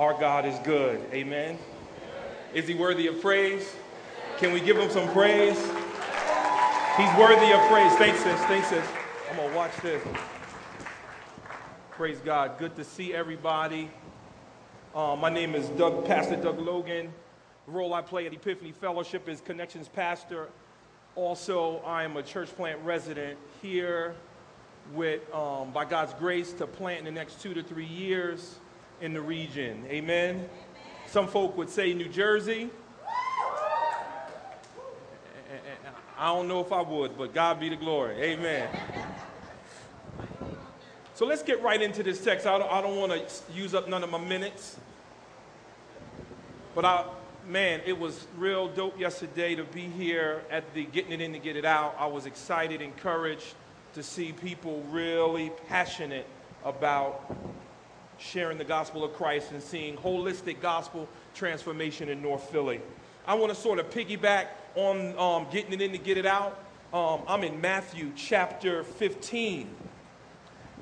Our God is good. Amen. Is he worthy of praise? Can we give him some praise? He's worthy of praise. Thanks, sis. Thanks, sis. I'm going to watch this. Praise God. Good to see everybody. Uh, my name is Doug, Pastor Doug Logan. The role I play at Epiphany Fellowship is Connections Pastor. Also, I am a church plant resident here with, um, by God's grace, to plant in the next two to three years in the region. Amen. Amen. Some folk would say New Jersey. I don't know if I would, but God be the glory. Amen. So let's get right into this text. I don't, don't want to use up none of my minutes. But I, man, it was real dope yesterday to be here at the Getting It In to Get It Out. I was excited, encouraged to see people really passionate about sharing the gospel of Christ and seeing holistic gospel transformation in North Philly. I want to sort of piggyback on um, getting it in to get it out. Um, I'm in Matthew chapter 15.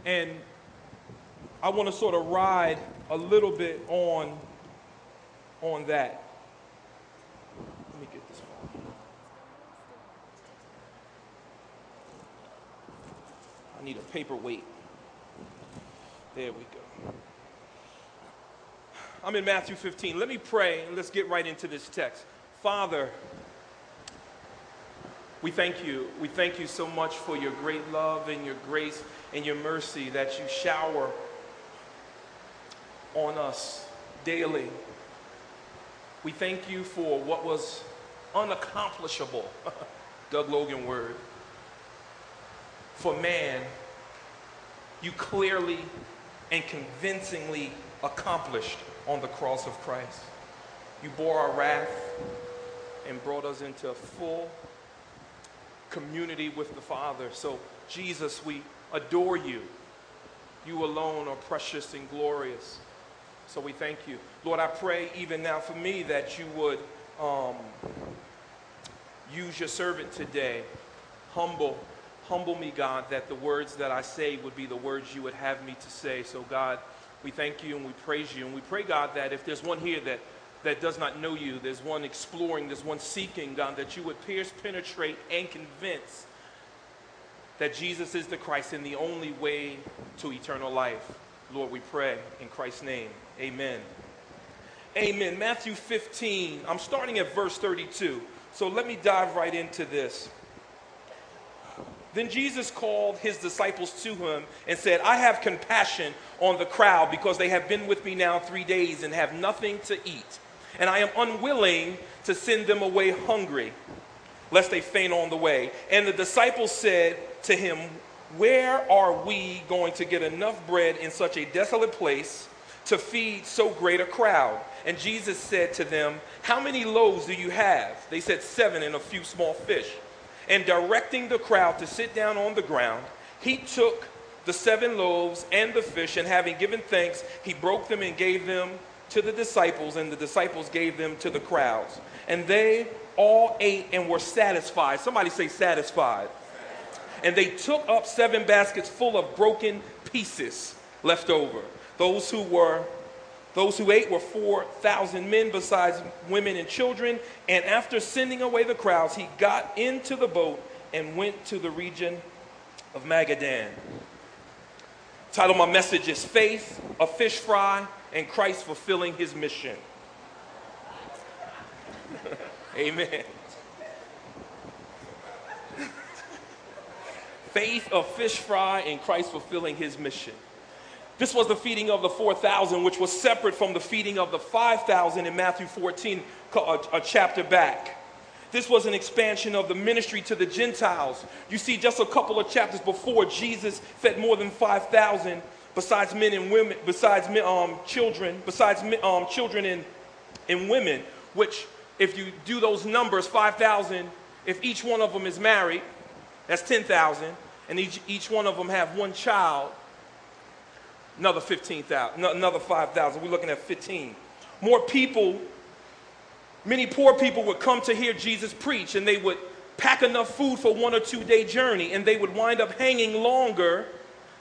And I want to sort of ride a little bit on, on that. Let me get this. I need a paperweight. There we go. I'm in Matthew 15. Let me pray and let's get right into this text. Father, we thank you. We thank you so much for your great love and your grace and your mercy that you shower on us daily. We thank you for what was unaccomplishable, Doug Logan word. For man, you clearly and convincingly accomplished on the cross of Christ. You bore our wrath and brought us into full community with the Father. So, Jesus, we adore you. You alone are precious and glorious. So we thank you. Lord, I pray even now for me that you would um, use your servant today. Humble, humble me, God, that the words that I say would be the words you would have me to say. So, God, we thank you and we praise you. And we pray, God, that if there's one here that, that does not know you, there's one exploring, there's one seeking, God, that you would pierce, penetrate, and convince that Jesus is the Christ and the only way to eternal life. Lord, we pray in Christ's name. Amen. Amen. Matthew 15, I'm starting at verse 32. So let me dive right into this. Then Jesus called his disciples to him and said, I have compassion on the crowd because they have been with me now three days and have nothing to eat. And I am unwilling to send them away hungry, lest they faint on the way. And the disciples said to him, Where are we going to get enough bread in such a desolate place to feed so great a crowd? And Jesus said to them, How many loaves do you have? They said, Seven and a few small fish. And directing the crowd to sit down on the ground, he took the seven loaves and the fish, and having given thanks, he broke them and gave them to the disciples, and the disciples gave them to the crowds. And they all ate and were satisfied. Somebody say, satisfied. And they took up seven baskets full of broken pieces left over. Those who were those who ate were 4,000 men, besides women and children. And after sending away the crowds, he got into the boat and went to the region of Magadan. Title of my message is Faith, a Fish Fry, and Christ Fulfilling His Mission. Amen. Faith, a fish fry, and Christ fulfilling his mission. This was the feeding of the 4,000, which was separate from the feeding of the 5,000 in Matthew 14, a, chapter back. This was an expansion of the ministry to the Gentiles. You see, just a couple of chapters before, Jesus fed more than 5,000, besides men and women, besides um, children, besides um, children and, and women, which, if you do those numbers, 5,000, if each one of them is married, that's 10,000, and each, each one of them have one child, another 15,000, another 5,000. We're looking at 15. More people, many poor people would come to hear Jesus preach, and they would pack enough food for one or two day journey, and they would wind up hanging longer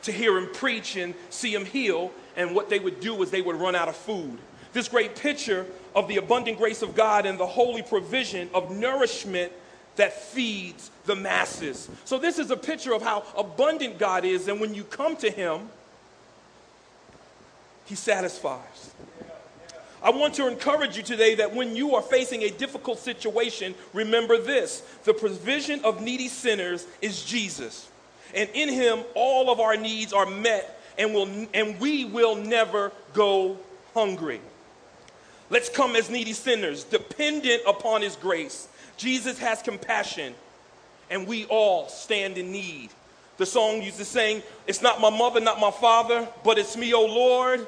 to hear him preach and see him heal. And what they would do is they would run out of food. this great picture of the abundant grace of God and the holy provision of nourishment that feeds the masses. So, this is a picture of how abundant God is, and when you come to Him, He satisfies. I want to encourage you today that when you are facing a difficult situation, remember this the provision of needy sinners is Jesus. And in Him, all of our needs are met, and, will, and we will never go hungry. Let's come as needy sinners, dependent upon His grace. Jesus has compassion, and we all stand in need. The song used to sing, It's not my mother, not my father, but it's me, O Lord,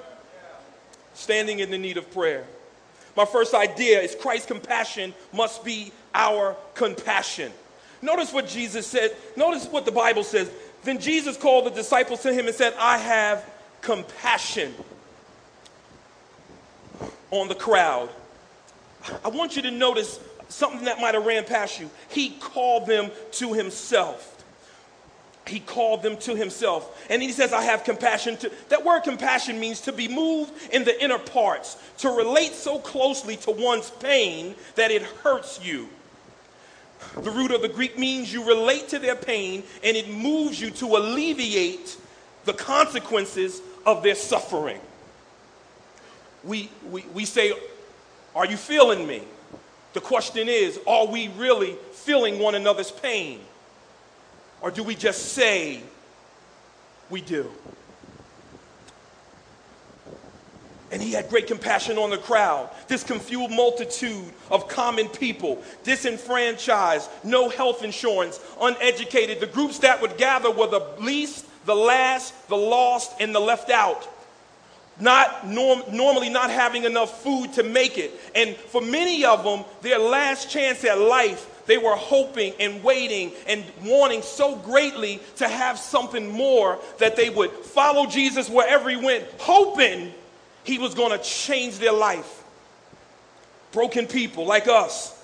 standing in the need of prayer. My first idea is Christ's compassion must be our compassion. Notice what Jesus said. Notice what the Bible says. Then Jesus called the disciples to him and said, I have compassion on the crowd. I want you to notice something that might have ran past you. He called them to himself. He called them to himself. And he says, I have compassion. To, that word compassion means to be moved in the inner parts, to relate so closely to one's pain that it hurts you. The root of the Greek means you relate to their pain and it moves you to alleviate the consequences of their suffering we, we, we say, Are you feeling me? The question is, are we really feeling one another's pain? Or do we just say we do? And he had great compassion on the crowd, this confused multitude of common people, disenfranchised, no health insurance, uneducated. The groups that would gather were the least, the last, the lost, and the left out not norm, normally not having enough food to make it. And for many of them, their last chance at life, they were hoping and waiting and wanting so greatly to have something more that they would follow Jesus wherever he went, hoping he was going to change their life. Broken people like us.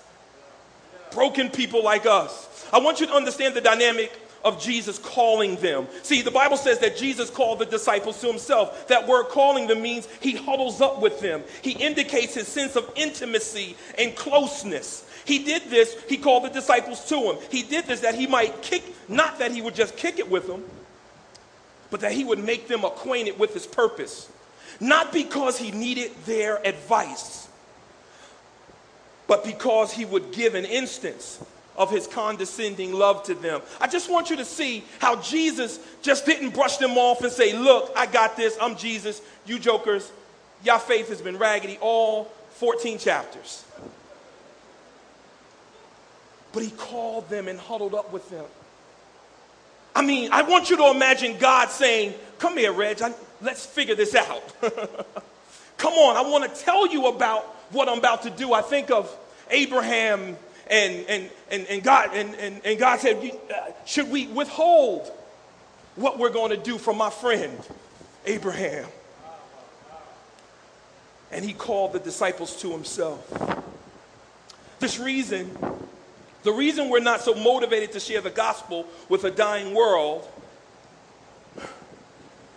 Broken people like us. I want you to understand the dynamic of Jesus calling them. See, the Bible says that Jesus called the disciples to himself. That word calling them means he huddles up with them, he indicates his sense of intimacy and closeness. He did this, he called the disciples to him. He did this that he might kick, not that he would just kick it with them, but that he would make them acquainted with his purpose. Not because he needed their advice, but because he would give an instance of his condescending love to them. I just want you to see how Jesus just didn't brush them off and say, Look, I got this. I'm Jesus. You jokers, your faith has been raggedy all 14 chapters. But he called them and huddled up with them. I mean, I want you to imagine God saying, Come here, Reg, I, let's figure this out. Come on, I want to tell you about what I'm about to do. I think of Abraham and, and, and, and, God, and, and, and God said, uh, Should we withhold what we're going to do from my friend Abraham? And he called the disciples to himself. This reason, the reason we're not so motivated to share the gospel with a dying world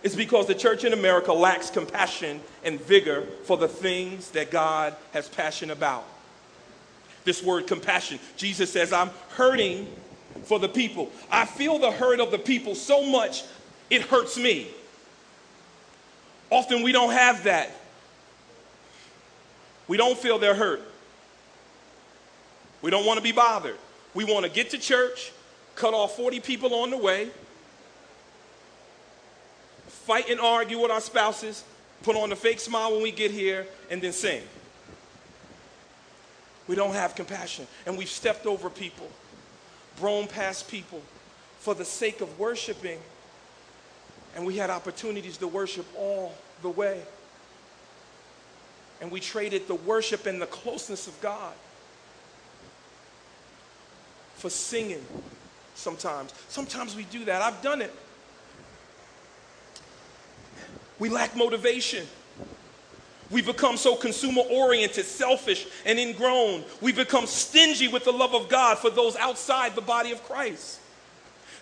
is because the church in America lacks compassion and vigor for the things that God has passion about this word compassion. Jesus says, I'm hurting for the people. I feel the hurt of the people so much, it hurts me. Often we don't have that. We don't feel their hurt. We don't want to be bothered. We want to get to church, cut off 40 people on the way, fight and argue with our spouses, put on a fake smile when we get here, and then sing. We don't have compassion. And we've stepped over people, blown past people for the sake of worshiping. And we had opportunities to worship all the way. And we traded the worship and the closeness of God for singing sometimes. Sometimes we do that. I've done it. We lack motivation. We've become so consumer oriented, selfish, and ingrown. We've become stingy with the love of God for those outside the body of Christ.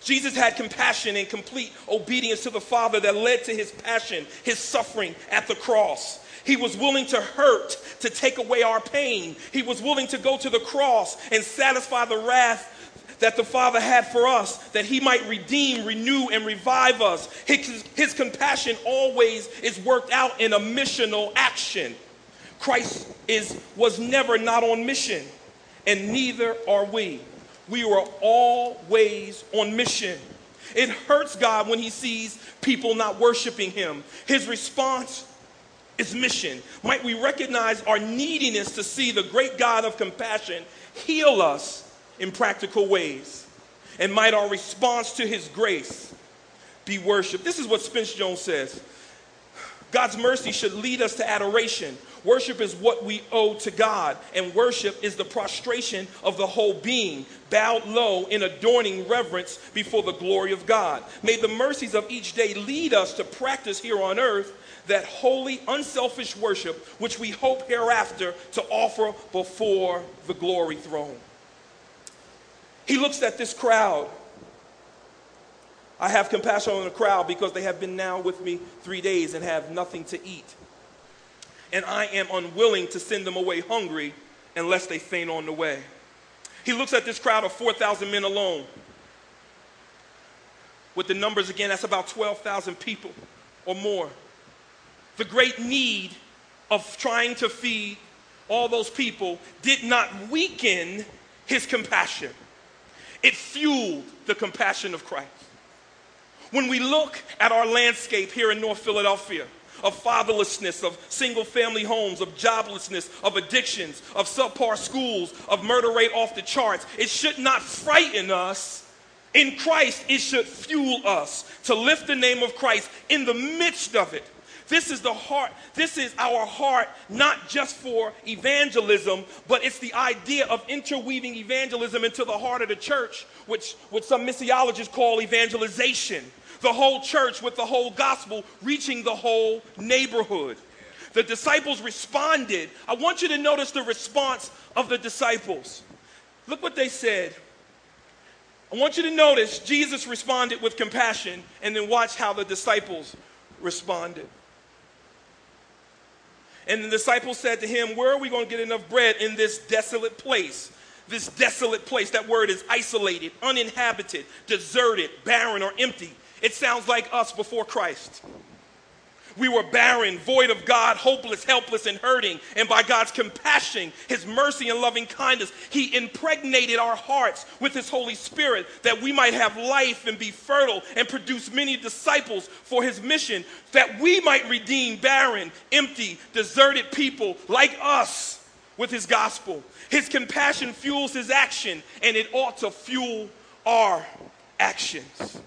Jesus had compassion and complete obedience to the Father that led to his passion, his suffering at the cross. He was willing to hurt to take away our pain. He was willing to go to the cross and satisfy the wrath that the Father had for us, that He might redeem, renew, and revive us. His, his compassion always is worked out in a missional action. Christ is, was never not on mission, and neither are we. We are always on mission. It hurts God when He sees people not worshiping Him. His response is mission. Might we recognize our neediness to see the great God of compassion heal us in practical ways? And might our response to his grace be worship? This is what Spence Jones says God's mercy should lead us to adoration. Worship is what we owe to God, and worship is the prostration of the whole being, bowed low in adorning reverence before the glory of God. May the mercies of each day lead us to practice here on earth that holy, unselfish worship which we hope hereafter to offer before the glory throne. He looks at this crowd. I have compassion on the crowd because they have been now with me three days and have nothing to eat. And I am unwilling to send them away hungry unless they faint on the way. He looks at this crowd of 4,000 men alone. With the numbers again, that's about 12,000 people or more the great need of trying to feed all those people did not weaken his compassion, it fueled the compassion of Christ. When we look at our landscape here in North Philadelphia, of fatherlessness, of single family homes, of joblessness, of addictions, of subpar schools, of murder rate off the charts. It should not frighten us. In Christ, it should fuel us to lift the name of Christ in the midst of it. This is the heart, this is our heart, not just for evangelism, but it's the idea of interweaving evangelism into the heart of the church, which, which some missiologists call evangelization. The whole church with the whole gospel reaching the whole neighborhood. The disciples responded. I want you to notice the response of the disciples. Look what they said. I want you to notice Jesus responded with compassion, and then watch how the disciples responded. And the disciples said to him, Where are we going to get enough bread in this desolate place? This desolate place, that word is isolated, uninhabited, deserted, barren, or empty. It sounds like us before Christ. We were barren, void of God, hopeless, helpless, and hurting. And by God's compassion, His mercy, and loving kindness, He impregnated our hearts with His Holy Spirit that we might have life and be fertile and produce many disciples for His mission, that we might redeem barren, empty, deserted people like us with His gospel. His compassion fuels His action, and it ought to fuel our actions.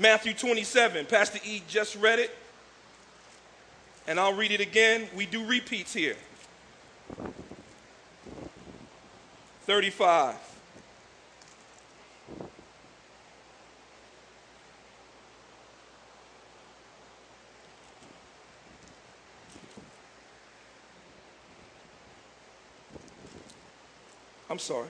Matthew 27. Pastor E just read it. And I'll read it again. We do repeats here. 35. I'm sorry.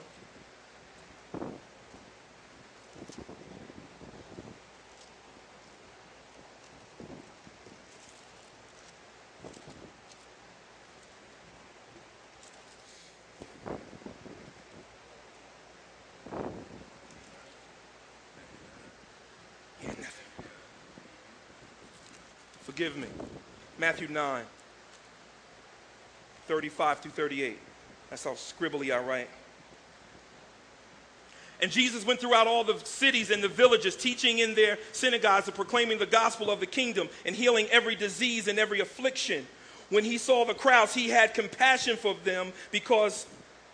Forgive me. Matthew 9, 35 through 38. That's how scribbly I write. And Jesus went throughout all the cities and the villages, teaching in their synagogues and proclaiming the gospel of the kingdom and healing every disease and every affliction. When he saw the crowds, he had compassion for them because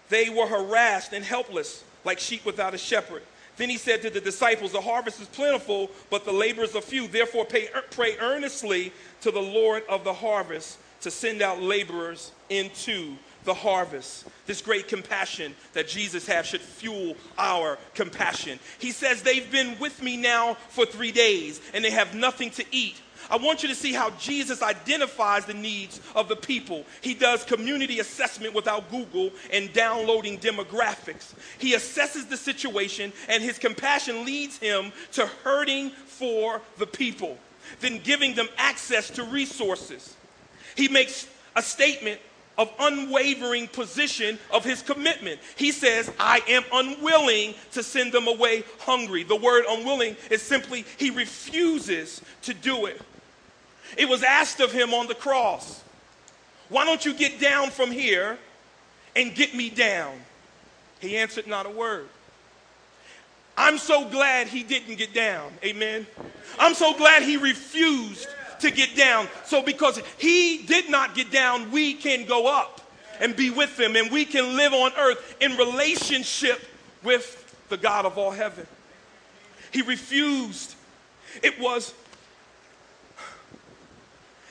they were harassed and helpless, like sheep without a shepherd. Then he said to the disciples, The harvest is plentiful, but the laborers are few. Therefore, pay, pray earnestly to the Lord of the harvest to send out laborers into the harvest. This great compassion that Jesus has should fuel our compassion. He says, They've been with me now for three days and they have nothing to eat. I want you to see how Jesus identifies the needs of the people. He does community assessment without Google and downloading demographics. He assesses the situation, and his compassion leads him to hurting for the people, then giving them access to resources. He makes a statement of unwavering position of his commitment. He says, I am unwilling to send them away hungry. The word unwilling is simply he refuses to do it. It was asked of him on the cross, Why don't you get down from here and get me down? He answered not a word. I'm so glad he didn't get down. Amen. I'm so glad he refused to get down. So because he did not get down, we can go up and be with him and we can live on earth in relationship with the God of all heaven. He refused. It was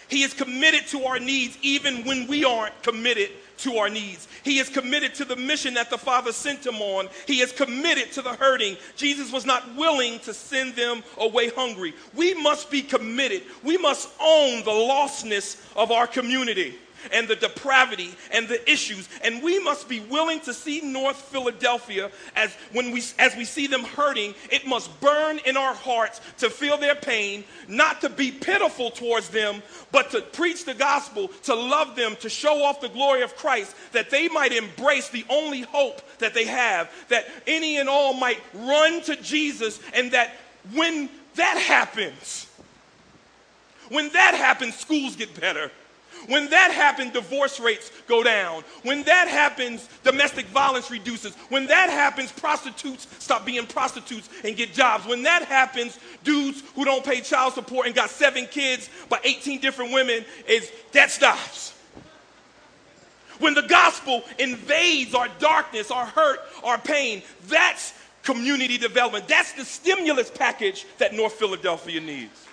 he is committed to our needs even when we aren't committed to our needs. He is committed to the mission that the Father sent him on. He is committed to the hurting. Jesus was not willing to send them away hungry. We must be committed. We must own the lostness of our community and the depravity and the issues. And we must be willing to see North Philadelphia as when we as we see them hurting, it must burn in our hearts to feel their pain, not to be pitiful towards them, but to preach the gospel, to love them, to show off the glory of Christ, that they might embrace the only hope that they have, that any and all might run to Jesus, and that when that happens, when that happens, schools get better. When that happens, divorce rates go down. When that happens, domestic violence reduces. When that happens, prostitutes stop being prostitutes and get jobs. When that happens, dudes who don't pay child support and got seven kids by 18 different women, is that stops. When the gospel invades our darkness, our hurt, our pain, that's community development. That's the stimulus package that North Philadelphia needs.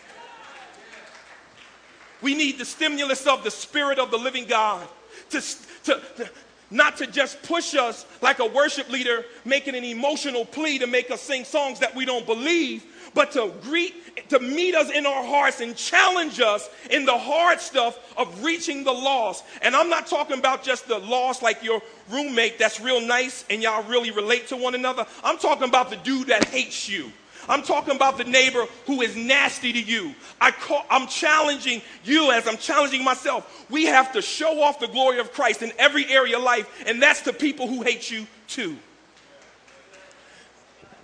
We need the stimulus of the Spirit of the living God to, to, to, not to just push us like a worship leader making an emotional plea to make us sing songs that we don't believe, but to greet, to meet us in our hearts and challenge us in the hard stuff of reaching the lost. And I'm not talking about just the lost like your roommate that's real nice and y'all really relate to one another. I'm talking about the dude that hates you I'm talking about the neighbor who is nasty to you. I call, I'm challenging you as I'm challenging myself. We have to show off the glory of Christ in every area of life, and that's the people who hate you too.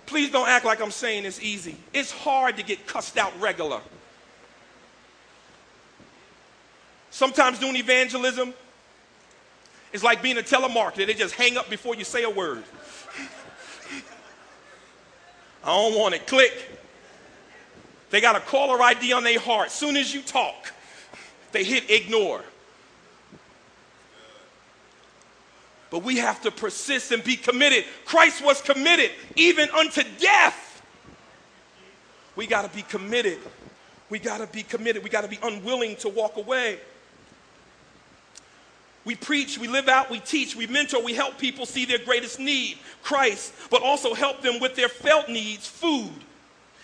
Please don't act like I'm saying it's easy. It's hard to get cussed out regular. Sometimes doing evangelism is like being a telemarketer. They just hang up before you say a word. I don't want it. Click. They got a caller ID on their heart. Soon as you talk, they hit ignore. But we have to persist and be committed. Christ was committed even unto death. We got to be committed. We got to be committed. We got to be unwilling to walk away. We preach, we live out, we teach, we mentor, we help people see their greatest need, Christ, but also help them with their felt needs, food.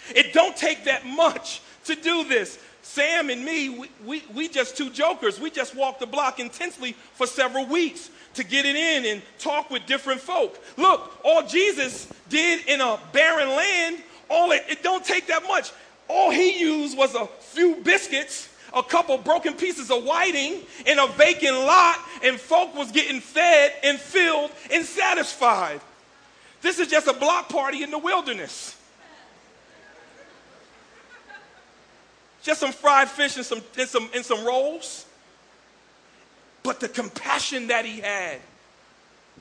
It don't take that much to do this. Sam and me, we, we, we just two jokers. We just walked the block intensely for several weeks to get it in and talk with different folk. Look, all Jesus did in a barren land, all it, it don't take that much. All he used was a few biscuits a couple broken pieces of whiting in a vacant lot, and folk was getting fed and filled and satisfied. This is just a block party in the wilderness. Just some fried fish and some, and some, and some rolls. But the compassion that he had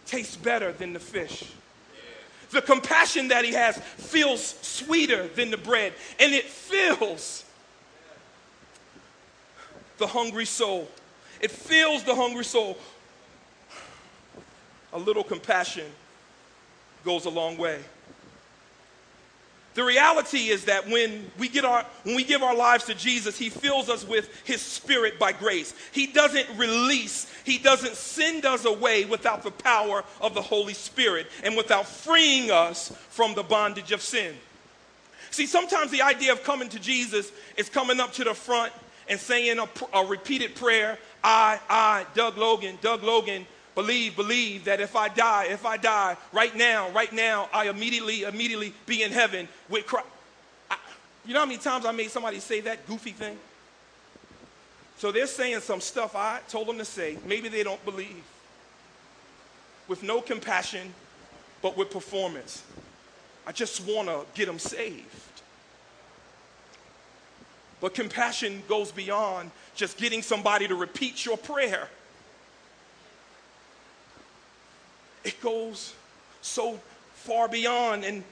tastes better than the fish. The compassion that he has feels sweeter than the bread, and it fills the hungry soul. It fills the hungry soul. A little compassion goes a long way. The reality is that when we, get our, when we give our lives to Jesus, He fills us with His Spirit by grace. He doesn't release, He doesn't send us away without the power of the Holy Spirit and without freeing us from the bondage of sin. See, sometimes the idea of coming to Jesus is coming up to the front and saying a, a repeated prayer I, I, Doug Logan, Doug Logan, believe, believe that if I die, if I die right now, right now, I immediately, immediately be in heaven with Christ. I, you know how many times I made somebody say that goofy thing? So they're saying some stuff I told them to say. Maybe they don't believe. With no compassion, but with performance. I just want to get them saved. But compassion goes beyond just getting somebody to repeat your prayer. It goes so far beyond. And,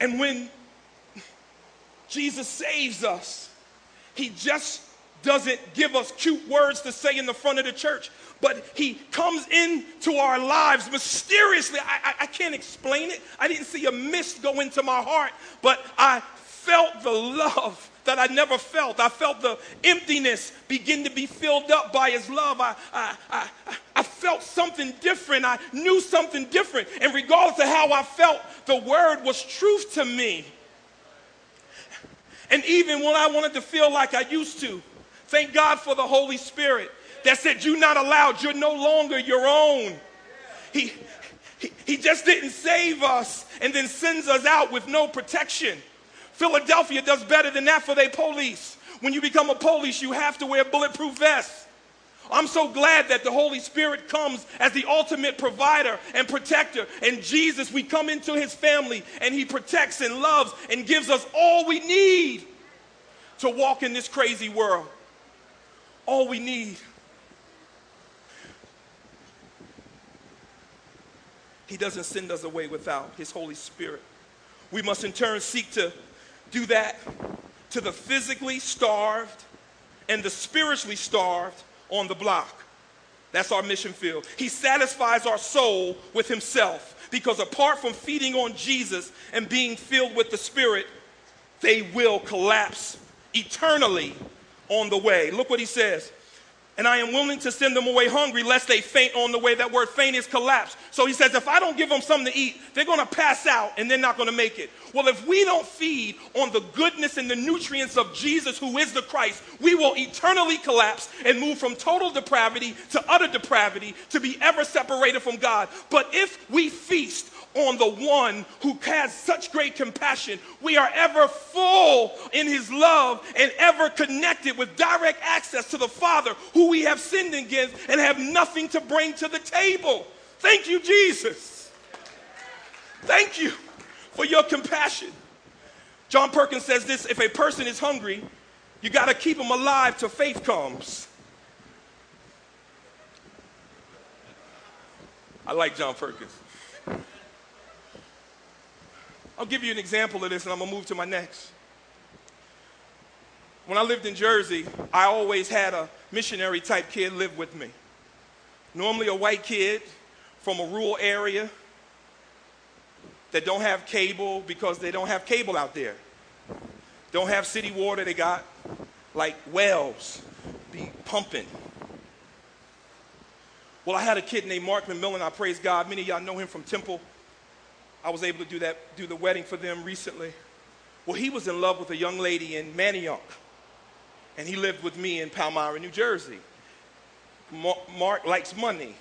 and when Jesus saves us, he just doesn't give us cute words to say in the front of the church, but he comes into our lives mysteriously. I, I, I, can't explain it. I didn't see a mist go into my heart, but I felt the love that I never felt. I felt the emptiness begin to be filled up by his love. I, I, I, I felt something different. I knew something different. And regardless of how I felt, the word was truth to me. And even when I wanted to feel like I used to, thank God for the Holy Spirit that said, You're not allowed, you're no longer your own. He, he, he just didn't save us and then sends us out with no protection. Philadelphia does better than that for their police. When you become a police, you have to wear bulletproof vests. I'm so glad that the Holy Spirit comes as the ultimate provider and protector. And Jesus, we come into his family and he protects and loves and gives us all we need to walk in this crazy world. All we need. He doesn't send us away without his Holy Spirit. We must in turn seek to do that to the physically starved and the spiritually starved on the block. That's our mission field. He satisfies our soul with himself because apart from feeding on Jesus and being filled with the Spirit, they will collapse eternally on the way. Look what he says and I am willing to send them away hungry lest they faint on the way. That word faint is collapse. So he says, if I don't give them something to eat, they're going to pass out and they're not going to make it. Well, if we don't feed on the goodness and the nutrients of Jesus, who is the Christ, we will eternally collapse and move from total depravity to utter depravity to be ever separated from God. But if we feast on the one who has such great compassion. We are ever full in his love and ever connected with direct access to the Father who we have sinned against and have nothing to bring to the table. Thank you, Jesus. Thank you for your compassion. John Perkins says this if a person is hungry, you got to keep them alive till faith comes. I like John Perkins. I'll give you an example of this and I'm going to move to my next. When I lived in Jersey, I always had a missionary type kid live with me. Normally a white kid from a rural area that don't have cable because they don't have cable out there. Don't have city water, they got like wells be pumping. Well, I had a kid named Mark McMillan. I praise God. Many of y'all know him from Temple I was able to do that, do the wedding for them recently. Well, he was in love with a young lady in Manayunk, and he lived with me in Palmyra, New Jersey. Mark likes money.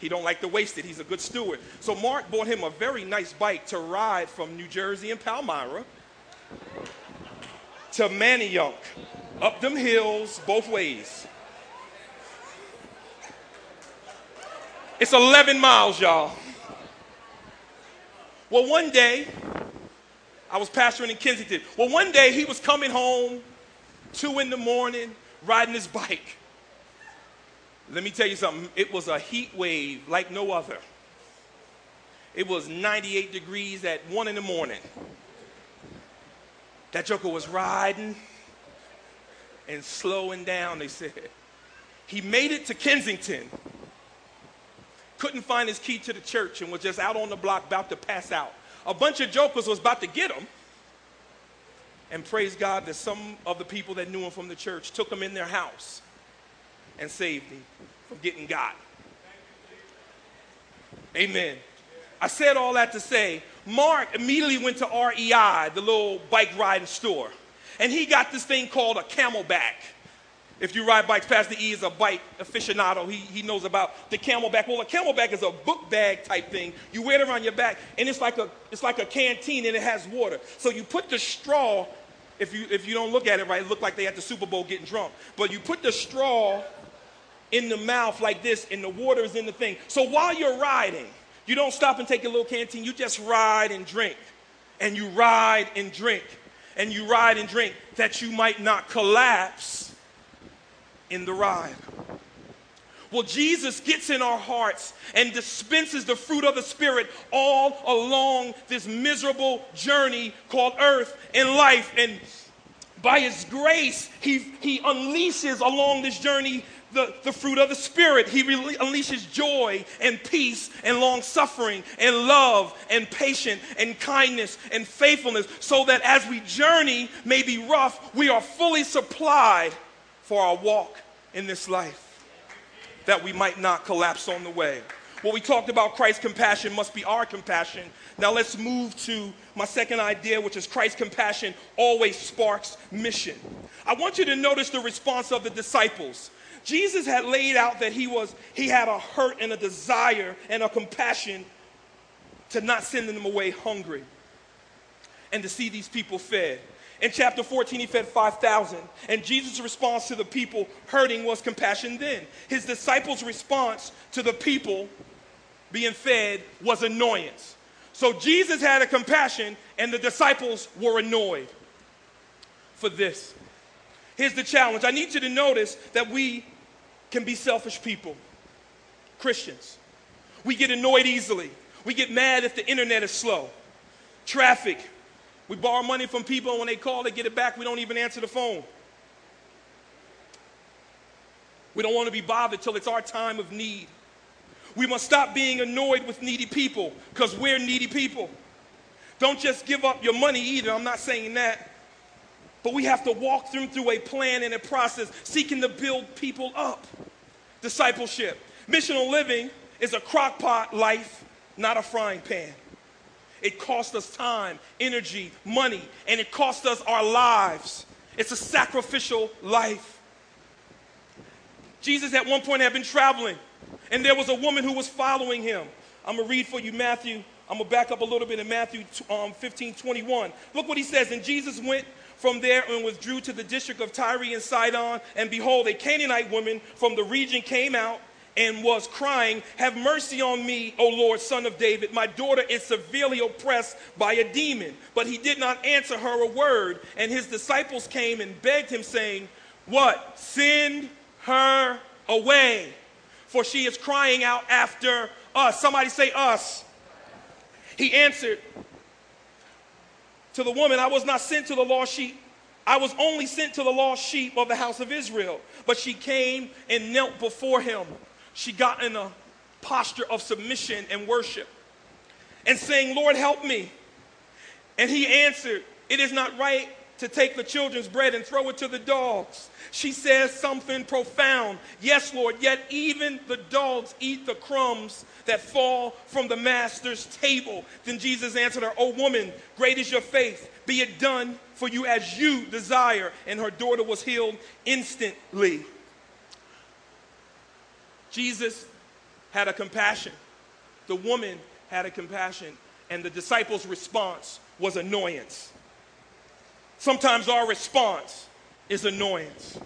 He don't like to waste it. He's a good steward. So Mark bought him a very nice bike to ride from New Jersey and Palmyra to Manayunk, up them hills both ways. It's 11 miles, y'all. Well, one day, I was pastoring in Kensington. Well, one day he was coming home, two in the morning, riding his bike. Let me tell you something. It was a heat wave like no other. It was 98 degrees at one in the morning. That joker was riding and slowing down, they said. He made it to Kensington couldn't find his key to the church and was just out on the block about to pass out. A bunch of jokers was about to get him. And praise God that some of the people that knew him from the church took him in their house and saved him from getting got. Amen. I said all that to say Mark immediately went to REI, the little bike riding store, and he got this thing called a CamelBak. If you ride bikes, Pastor E is a bike aficionado. He, he knows about the CamelBak. Well, a CamelBak is a book bag type thing. You wear it around your back, and it's like a, it's like a canteen, and it has water. So you put the straw, if you, if you don't look at it right, it look like they at the Super Bowl getting drunk. But you put the straw in the mouth like this, and the water is in the thing. So while you're riding, you don't stop and take a little canteen. You just ride and drink, and you ride and drink, and you ride and drink that you might not collapse in the ride. Well, Jesus gets in our hearts and dispenses the fruit of the Spirit all along this miserable journey called earth and life. And by His grace, He, he unleashes along this journey the, the fruit of the Spirit. He re- unleashes joy and peace and long suffering and love and patience and kindness and faithfulness so that as we journey may be rough, we are fully supplied for our walk in this life, that we might not collapse on the way. What we talked about Christ's compassion must be our compassion. Now let's move to my second idea, which is Christ's compassion always sparks mission. I want you to notice the response of the disciples. Jesus had laid out that he was he had a hurt and a desire and a compassion to not send them away hungry and to see these people fed. In chapter 14, he fed 5,000. And Jesus' response to the people hurting was compassion then. His disciples' response to the people being fed was annoyance. So Jesus had a compassion, and the disciples were annoyed for this. Here's the challenge I need you to notice that we can be selfish people, Christians. We get annoyed easily, we get mad if the internet is slow, traffic we borrow money from people, and when they call, they get it back. We don't even answer the phone. We don't want to be bothered till it's our time of need. We must stop being annoyed with needy people because we're needy people. Don't just give up your money either. I'm not saying that. But we have to walk them through a plan and a process seeking to build people up. Discipleship. Missional living is a crockpot life, not a frying pan. It costs us time, energy, money, and it costs us our lives. It's a sacrificial life. Jesus at one point had been traveling, and there was a woman who was following him. I'm going to read for you Matthew. I'm going to back up a little bit in Matthew um, 15 21. Look what he says. And Jesus went from there and withdrew to the district of Tyre and Sidon. And behold, a Canaanite woman from the region came out and was crying, Have mercy on me, O Lord, son of David. My daughter is severely oppressed by a demon. But he did not answer her a word. And his disciples came and begged him, saying, What? Send her away, for she is crying out after us. Somebody say, Us. He answered to the woman, I was not sent to the lost sheep. I was only sent to the lost sheep of the house of Israel. But she came and knelt before him she got in a posture of submission and worship and saying, Lord, help me. And he answered, It is not right to take the children's bread and throw it to the dogs. She says something profound. Yes, Lord, yet even the dogs eat the crumbs that fall from the master's table. Then Jesus answered her, O woman, great is your faith. Be it done for you as you desire. And her daughter was healed instantly. Jesus had a compassion. The woman had a compassion. And the disciples' response was annoyance. Sometimes our response is annoyance.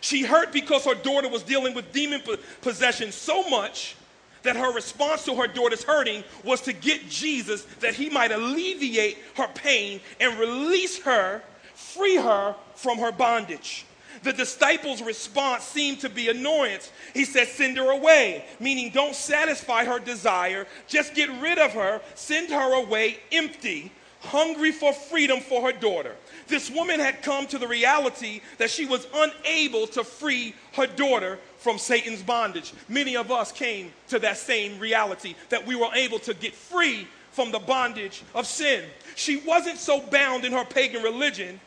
She hurt because her daughter was dealing with demon possession so much that her response to her daughter's hurting was to get Jesus that he might alleviate her pain and release her, free her from her bondage. The disciples' response seemed to be annoyance. He said, Send her away, meaning don't satisfy her desire, just get rid of her, send her away empty, hungry for freedom for her daughter. This woman had come to the reality that she was unable to free her daughter from Satan's bondage. Many of us came to that same reality that we were able to get free from the bondage of sin. She wasn't so bound in her pagan religion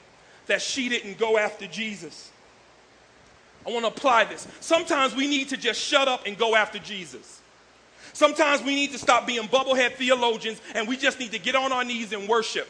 that she didn't go after Jesus. I want to apply this. Sometimes we need to just shut up and go after Jesus. Sometimes we need to stop being bubblehead theologians and we just need to get on our knees and worship.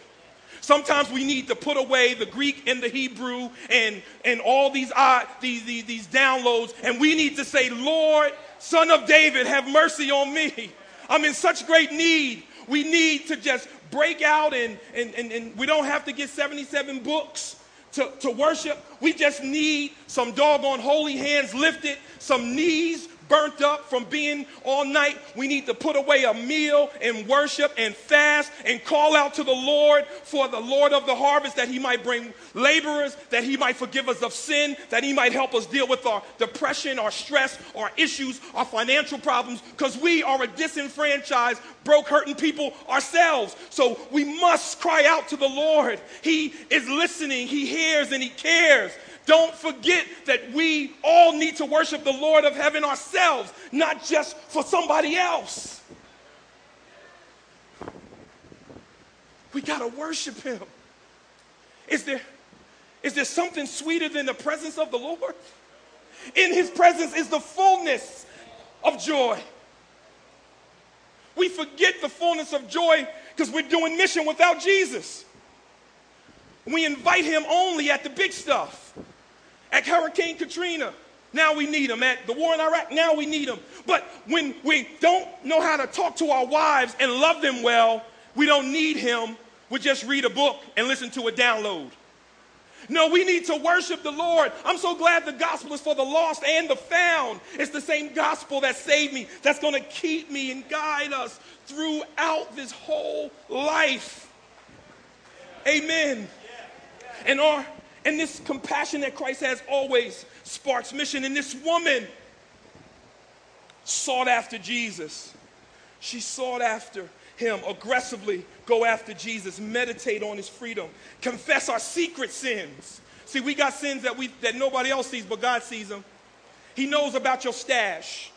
Sometimes we need to put away the Greek and the Hebrew and, and all these, uh, these, these, these downloads, and we need to say, Lord, Son of David, have mercy on me. I'm in such great need. We need to just break out, and, and, and, and we don't have to get 77 books to, to worship. We just need some doggone holy hands lifted, some knees burnt up from being all night. We need to put away a meal and worship and fast and call out to the Lord for the Lord of the harvest that he might bring laborers, that he might forgive us of sin, that he might help us deal with our depression, our stress, our issues, our financial problems, because we are a disenfranchised, broke, hurting people ourselves. So we must cry out to the Lord. He is listening, he hears, and he cares. Don't forget that we all need to worship the Lord of heaven ourselves, not just for somebody else. We got to worship him. Is there, is there something sweeter than the presence of the Lord? In his presence is the fullness of joy. We forget the fullness of joy because we're doing mission without Jesus. We invite him only at the big stuff. At Hurricane Katrina, now we need them. At the war in Iraq, now we need them. But when we don't know how to talk to our wives and love them well, we don't need him. We just read a book and listen to a download. No, we need to worship the Lord. I'm so glad the gospel is for the lost and the found. It's the same gospel that saved me, that's going to keep me and guide us throughout this whole life. Amen. And our and this compassion that Christ has always sparks mission. And this woman sought after Jesus. She sought after him aggressively go after Jesus, meditate on his freedom, confess our secret sins. See, we got sins that we that nobody else sees, but God sees them. He knows about your stash.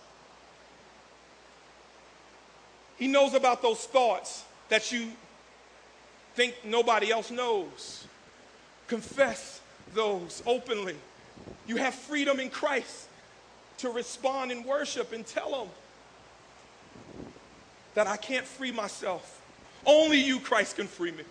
He knows about those thoughts that you think nobody else knows. Confess those openly. You have freedom in Christ to respond in worship and tell them that I can't free myself. Only you, Christ, can free me.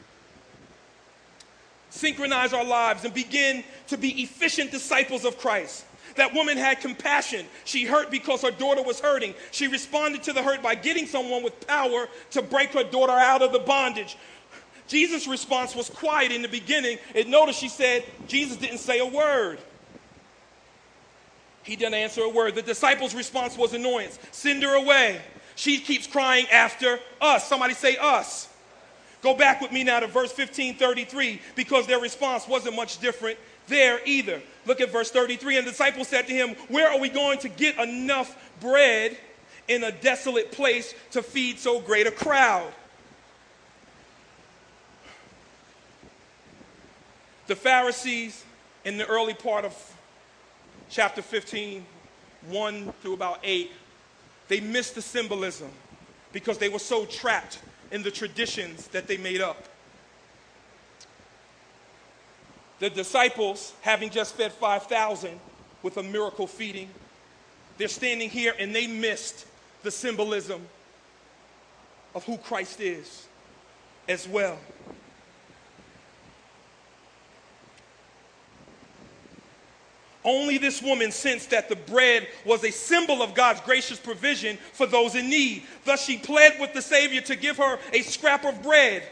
Synchronize our lives and begin to be efficient disciples of Christ. That woman had compassion. She hurt because her daughter was hurting. She responded to the hurt by getting someone with power to break her daughter out of the bondage. Jesus' response was quiet in the beginning. And notice she said, Jesus didn't say a word. He didn't answer a word. The disciples' response was annoyance. Send her away. She keeps crying after us. Somebody say us. Go back with me now to verse 15, 33, because their response wasn't much different there either. Look at verse 33. And the disciples said to him, Where are we going to get enough bread in a desolate place to feed so great a crowd? The Pharisees in the early part of chapter 15, 1 through about 8, they missed the symbolism because they were so trapped in the traditions that they made up. The disciples, having just fed 5,000 with a miracle feeding, they're standing here and they missed the symbolism of who Christ is as well. Only this woman sensed that the bread was a symbol of God's gracious provision for those in need. Thus, she pled with the Savior to give her a scrap of bread,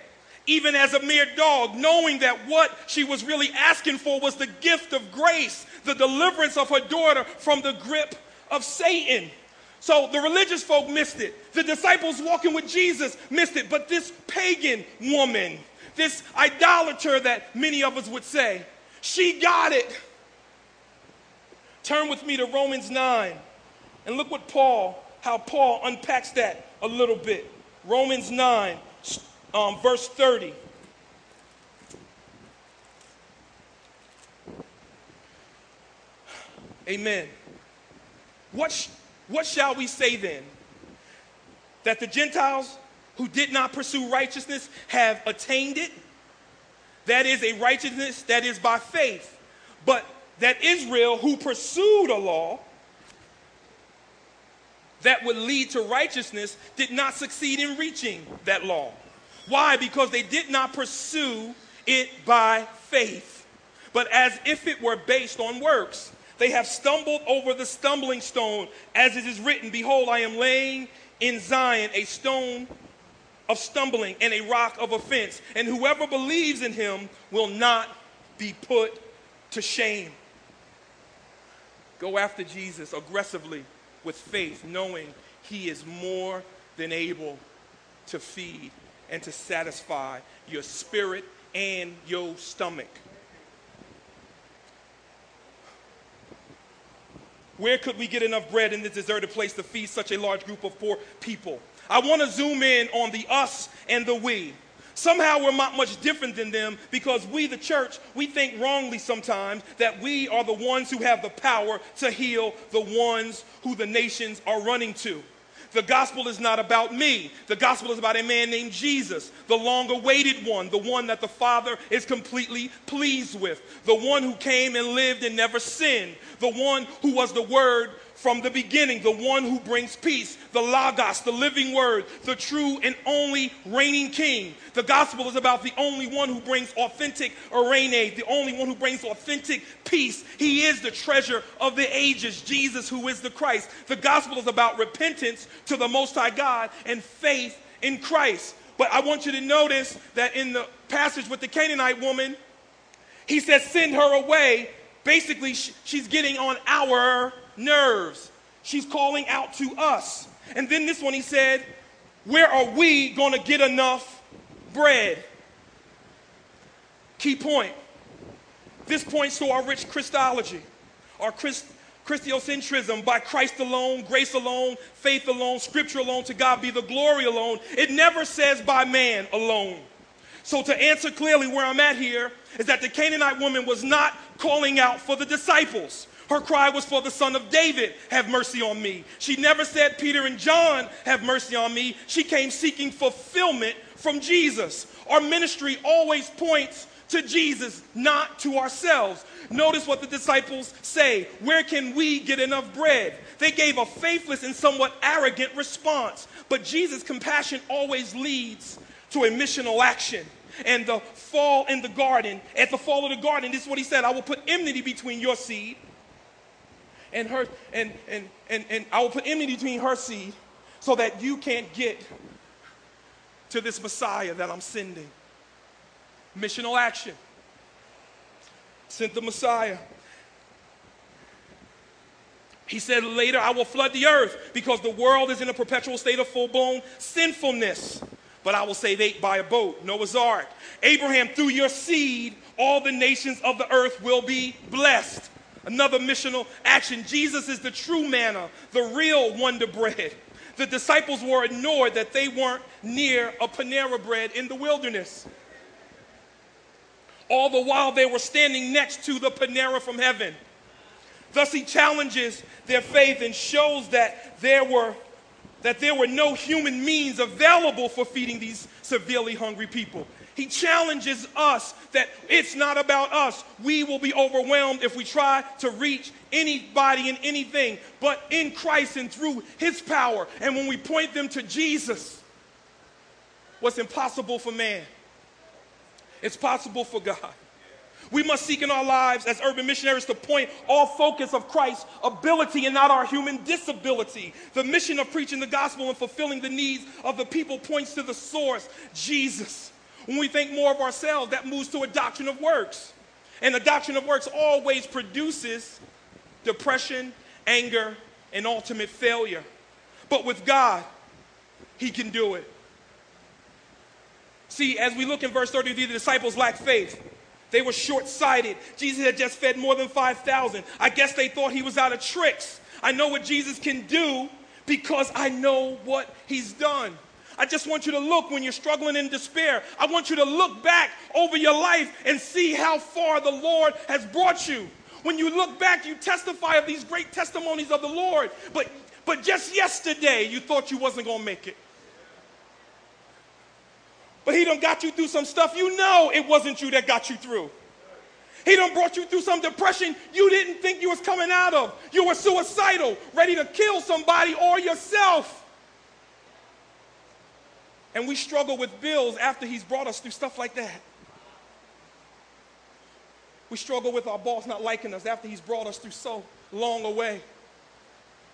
even as a mere dog, knowing that what she was really asking for was the gift of grace, the deliverance of her daughter from the grip of Satan. So the religious folk missed it. The disciples walking with Jesus missed it. But this pagan woman, this idolater that many of us would say, she got it. Turn with me to Romans 9 and look what Paul, how Paul unpacks that a little bit. Romans 9, um, verse 30. Amen. What, sh- what shall we say then? That the Gentiles who did not pursue righteousness have attained it? That is a righteousness that is by faith. But that Israel, who pursued a law, that would lead to righteousness did not succeed in reaching that law. Why? Because they did not pursue it by faith, but as if it were based on works. They have stumbled over the stumbling stone, as it is written, Behold, I am laying in Zion a stone of stumbling and a rock of offense, and whoever believes in him will not be put to shame. Go after Jesus aggressively with faith, knowing he is more than able to feed and to satisfy your spirit and your stomach. Where could we get enough bread in this deserted place to feed such a large group of poor people? I want to zoom in on the us and the we. Somehow we're not much different than them because we, the church, we think wrongly sometimes that we are the ones who have the power to heal the ones who the nations are running to. The gospel is not about me. The gospel is about a man named Jesus, the long awaited one, the one that the Father is completely pleased with, the one who came and lived and never sinned, the one who was the Word from the beginning, the one who brings peace, the Logos, the living word, the true and only reigning king. The gospel is about the only one who brings authentic eirene, the only one who brings authentic peace. He is the treasure of the ages, Jesus, who is the Christ. The gospel is about repentance to the Most High God and faith in Christ. But I want you to notice that in the passage with the Canaanite woman, he says, Send her away. Basically, she's getting on our nerves. She's calling out to us. And then this one, he said, Where are we going to get enough bread? Key point. This points to our rich Christology, our Christ, Christocentrism by Christ alone, grace alone, faith alone, scripture alone, to God be the glory alone. It never says by man alone. So, to answer clearly where I'm at here, is that the Canaanite woman was not calling out for the disciples. Her cry was for the son of David, have mercy on me. She never said, Peter and John, have mercy on me. She came seeking fulfillment from Jesus. Our ministry always points to Jesus, not to ourselves. Notice what the disciples say Where can we get enough bread? They gave a faithless and somewhat arrogant response. But Jesus' compassion always leads to a missional action. And the fall in the garden, at the fall of the garden, this is what he said I will put enmity between your seed and her and and and, and I will put enmity between her seed so that you can't get to this Messiah that I'm sending. Missional action. Sent the Messiah. He said later, I will flood the earth because the world is in a perpetual state of full blown sinfulness. But I will save eight by a boat, Noah's Ark. Abraham, through your seed, all the nations of the earth will be blessed. Another missional action. Jesus is the true manna, the real wonder bread. The disciples were annoyed that they weren't near a Panera bread in the wilderness. All the while they were standing next to the Panera from heaven. Thus he challenges their faith and shows that there were that there were no human means available for feeding these severely hungry people. He challenges us that it's not about us. We will be overwhelmed if we try to reach anybody and anything, but in Christ and through His power. And when we point them to Jesus, what's impossible for man, it's possible for God. We must seek in our lives as urban missionaries to point all focus of Christ's ability and not our human disability. The mission of preaching the gospel and fulfilling the needs of the people points to the source, Jesus. When we think more of ourselves, that moves to a doctrine of works. And the doctrine of works always produces depression, anger, and ultimate failure. But with God, He can do it. See, as we look in verse 33, the disciples lacked faith. They were short sighted. Jesus had just fed more than 5,000. I guess they thought he was out of tricks. I know what Jesus can do because I know what he's done. I just want you to look when you're struggling in despair. I want you to look back over your life and see how far the Lord has brought you. When you look back, you testify of these great testimonies of the Lord. But, but just yesterday, you thought you wasn't going to make it. But he done got you through some stuff you know it wasn't you that got you through. He done brought you through some depression you didn't think you was coming out of. You were suicidal, ready to kill somebody or yourself. And we struggle with bills after he's brought us through stuff like that. We struggle with our boss not liking us after he's brought us through so long away.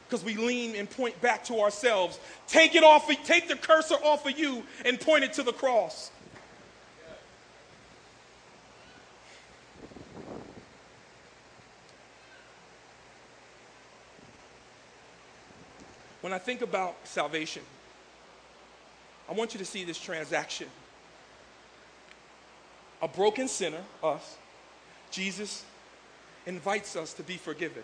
Because we lean and point back to ourselves. Take it off, take the cursor off of you and point it to the cross. When I think about salvation, I want you to see this transaction. A broken sinner, us, Jesus invites us to be forgiven.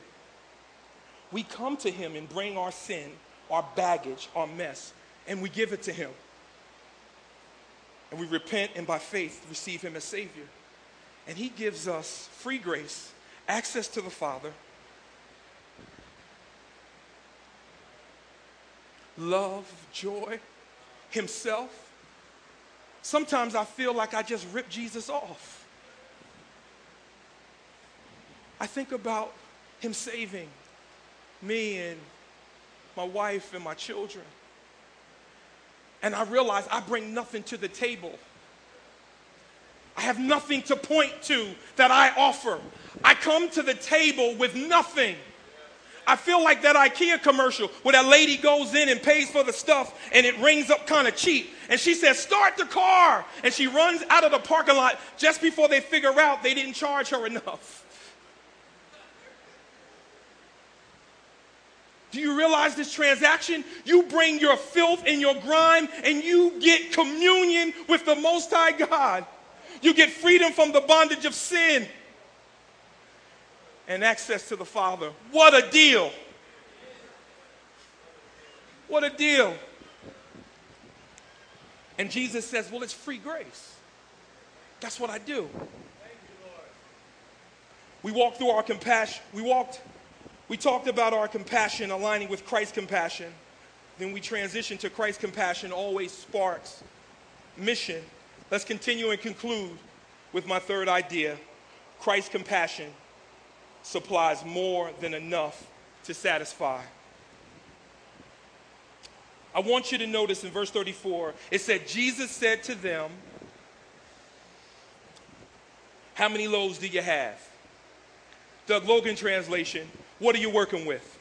We come to him and bring our sin, our baggage, our mess, and we give it to him. And we repent and by faith receive him as Savior. And he gives us free grace, access to the Father, love, joy, himself. Sometimes I feel like I just ripped Jesus off. I think about him saving me and my wife and my children. And I realize I bring nothing to the table. I have nothing to point to that I offer. I come to the table with nothing. I feel like that IKEA commercial where that lady goes in and pays for the stuff and it rings up kind of cheap. And she says, Start the car. And she runs out of the parking lot just before they figure out they didn't charge her enough. Do you realize this transaction? You bring your filth and your grime and you get communion with the Most High God. You get freedom from the bondage of sin and access to the Father. What a deal! What a deal. And Jesus says, Well, it's free grace. That's what I do. We walked through our compassion. We walked, we talked about our compassion aligning with Christ's compassion. Then we transitioned to Christ's compassion, always sparks mission. Let's continue and conclude with my third idea Christ's compassion supplies more than enough to satisfy. I want you to notice in verse 34, it said, Jesus said to them, How many loaves do you have? Doug Logan translation, what are you working with?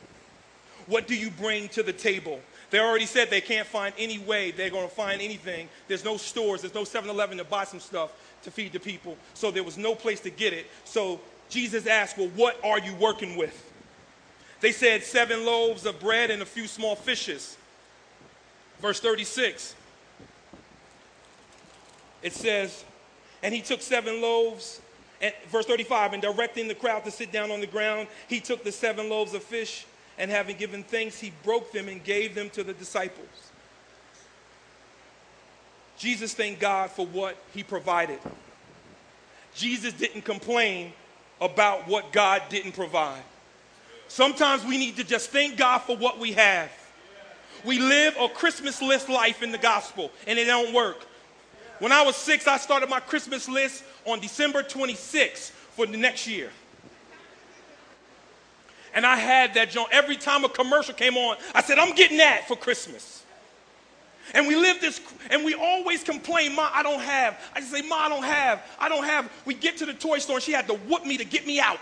What do you bring to the table? They already said they can't find any way they're going to find anything. There's no stores, there's no 7 Eleven to buy some stuff to feed the people. So there was no place to get it. So Jesus asked, Well, what are you working with? They said, Seven loaves of bread and a few small fishes. Verse 36. It says, And he took seven loaves. And verse 35, and directing the crowd to sit down on the ground, he took the seven loaves of fish, and having given thanks, he broke them and gave them to the disciples. Jesus thanked God for what he provided. Jesus didn't complain about what God didn't provide. Sometimes we need to just thank God for what we have. We live a Christmas list life in the gospel, and it don't work. When I was six, I started my Christmas list on December 26th for the next year. And I had that joint every time a commercial came on. I said, I'm getting that for Christmas. And we live this, and we always complain, Ma, I don't have. I just say, Ma, I don't have. I don't have. We get to the toy store, and she had to whoop me to get me out.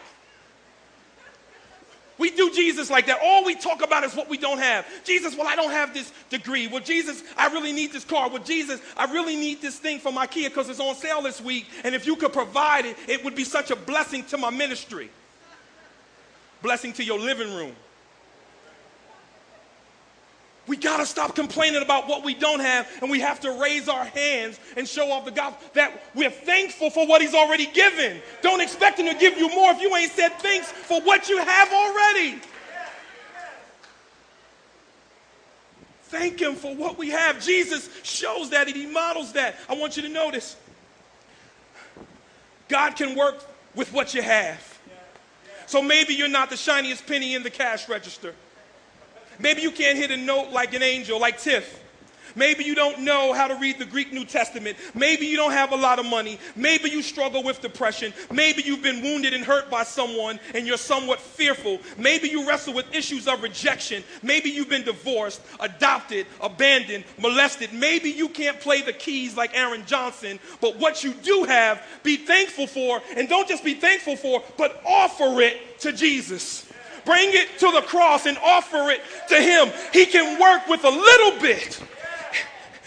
We do Jesus like that. All we talk about is what we don't have. Jesus, well, I don't have this degree. Well, Jesus, I really need this car. Well, Jesus, I really need this thing from IKEA because it's on sale this week. And if you could provide it, it would be such a blessing to my ministry. Blessing to your living room. We got to stop complaining about what we don't have, and we have to raise our hands and show off the gospel that we're thankful for what He's already given. Don't expect Him to give you more if you ain't said thanks for what you have already. Thank Him for what we have. Jesus shows that and He models that. I want you to notice God can work with what you have. So maybe you're not the shiniest penny in the cash register. Maybe you can't hit a note like an angel, like Tiff. Maybe you don't know how to read the Greek New Testament. Maybe you don't have a lot of money. Maybe you struggle with depression. Maybe you've been wounded and hurt by someone and you're somewhat fearful. Maybe you wrestle with issues of rejection. Maybe you've been divorced, adopted, abandoned, molested. Maybe you can't play the keys like Aaron Johnson, but what you do have, be thankful for. And don't just be thankful for, but offer it to Jesus. Bring it to the cross and offer it to Him. He can work with a little bit.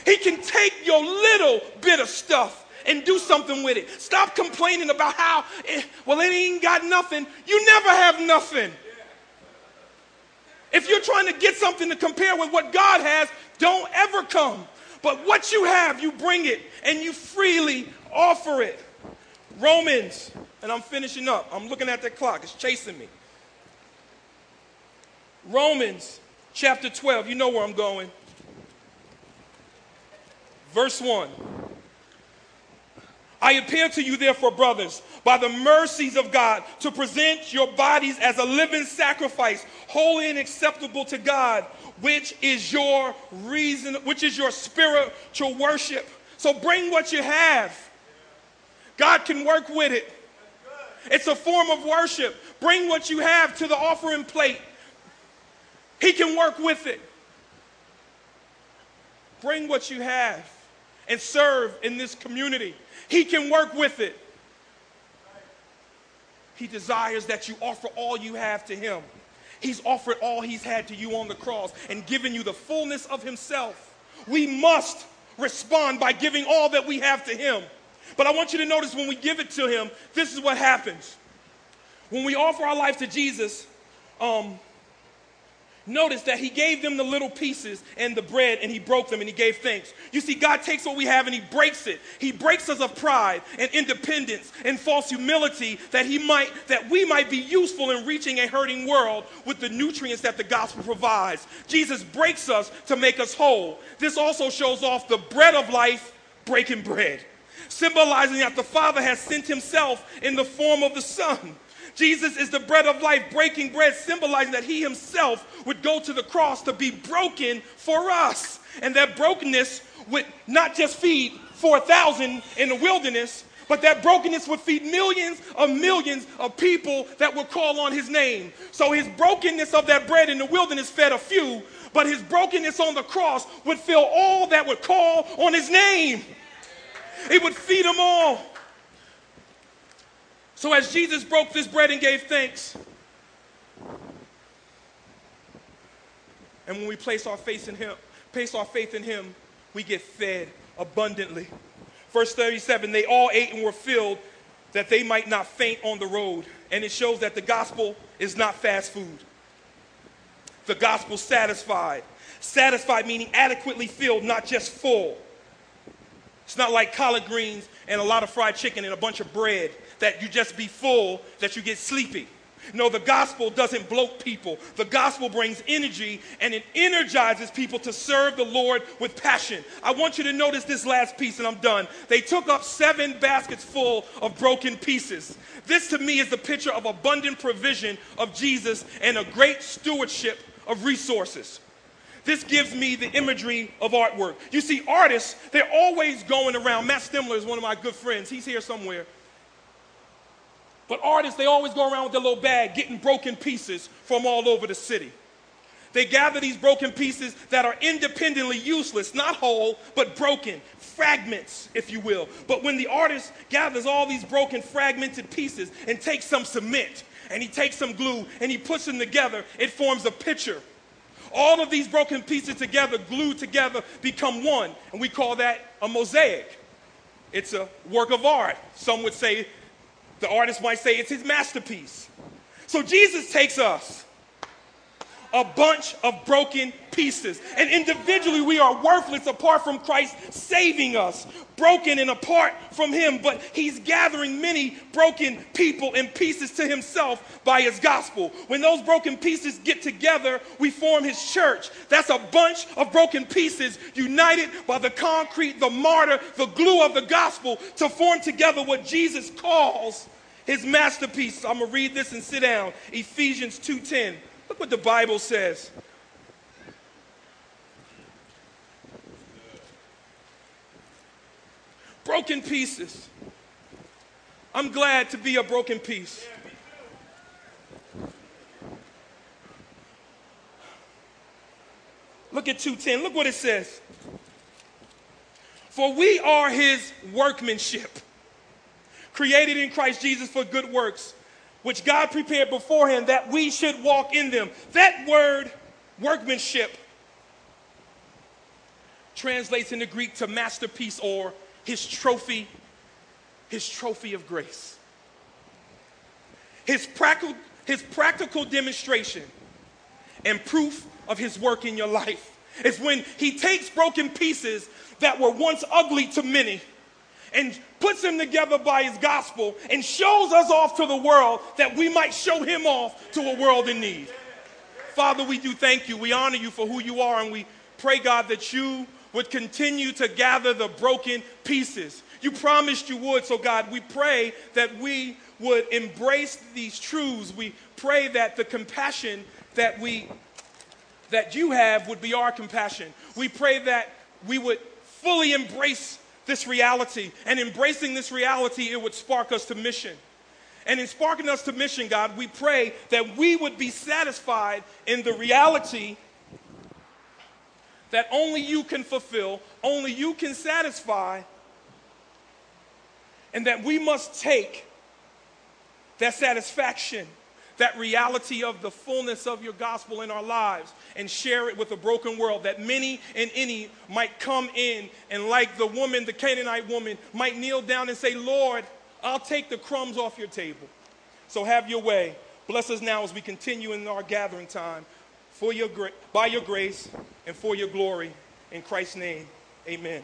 He can take your little bit of stuff and do something with it. Stop complaining about how, eh, well, it ain't got nothing. You never have nothing. If you're trying to get something to compare with what God has, don't ever come. But what you have, you bring it and you freely offer it. Romans, and I'm finishing up. I'm looking at the clock, it's chasing me. Romans chapter 12, you know where I'm going. Verse 1. I appeal to you, therefore, brothers, by the mercies of God, to present your bodies as a living sacrifice, holy and acceptable to God, which is your reason, which is your spiritual worship. So bring what you have. God can work with it. It's a form of worship. Bring what you have to the offering plate. He can work with it. Bring what you have and serve in this community. He can work with it. He desires that you offer all you have to Him. He's offered all He's had to you on the cross and given you the fullness of Himself. We must respond by giving all that we have to Him. But I want you to notice when we give it to Him, this is what happens. When we offer our life to Jesus, um, Notice that he gave them the little pieces and the bread and he broke them and he gave thanks. You see, God takes what we have and he breaks it. He breaks us of pride and independence and false humility that he might, that we might be useful in reaching a hurting world with the nutrients that the gospel provides. Jesus breaks us to make us whole. This also shows off the bread of life, breaking bread, symbolizing that the Father has sent himself in the form of the Son. Jesus is the bread of life, breaking bread, symbolizing that he himself would go to the cross to be broken for us. And that brokenness would not just feed 4,000 in the wilderness, but that brokenness would feed millions of millions of people that would call on his name. So his brokenness of that bread in the wilderness fed a few, but his brokenness on the cross would fill all that would call on his name. It would feed them all. So as Jesus broke this bread and gave thanks, and when we place our faith in him, place our faith in him, we get fed abundantly. Verse 37, they all ate and were filled that they might not faint on the road. And it shows that the gospel is not fast food. The gospel satisfied. Satisfied meaning adequately filled, not just full. It's not like collard greens and a lot of fried chicken and a bunch of bread that you just be full, that you get sleepy. No, the gospel doesn't bloat people. The gospel brings energy and it energizes people to serve the Lord with passion. I want you to notice this last piece and I'm done. They took up seven baskets full of broken pieces. This to me is the picture of abundant provision of Jesus and a great stewardship of resources. This gives me the imagery of artwork. You see, artists, they're always going around. Matt Stimler is one of my good friends. He's here somewhere. But artists, they always go around with their little bag getting broken pieces from all over the city. They gather these broken pieces that are independently useless, not whole, but broken, fragments, if you will. But when the artist gathers all these broken, fragmented pieces and takes some cement and he takes some glue and he puts them together, it forms a picture. All of these broken pieces together, glued together, become one. And we call that a mosaic. It's a work of art. Some would say the artist might say it's his masterpiece. So Jesus takes us, a bunch of broken pieces. And individually, we are worthless apart from Christ saving us, broken and apart from Him. But He's gathering many broken people and pieces to Himself by His gospel. When those broken pieces get together, we form His church. That's a bunch of broken pieces united by the concrete, the martyr, the glue of the gospel to form together what Jesus calls his masterpiece. I'm going to read this and sit down. Ephesians 2:10. Look what the Bible says. Broken pieces. I'm glad to be a broken piece. Look at 210. Look what it says. For we are his workmanship, created in Christ Jesus for good works, which God prepared beforehand that we should walk in them. That word, workmanship, translates in the Greek to masterpiece or his trophy, his trophy of grace. His practical, his practical demonstration and proof of his work in your life is when he takes broken pieces that were once ugly to many and puts them together by his gospel and shows us off to the world that we might show him off to a world in need. Father, we do thank you. We honor you for who you are, and we pray, God, that you would continue to gather the broken pieces. You promised you would, so God, we pray that we would embrace these truths. We pray that the compassion that we that you have would be our compassion. We pray that we would fully embrace this reality. And embracing this reality, it would spark us to mission. And in sparking us to mission, God, we pray that we would be satisfied in the reality that only you can fulfill, only you can satisfy, and that we must take that satisfaction that reality of the fullness of your gospel in our lives and share it with a broken world that many and any might come in and like the woman the canaanite woman might kneel down and say lord i'll take the crumbs off your table. So have your way. Bless us now as we continue in our gathering time for your gra- by your grace and for your glory. In christ's name amen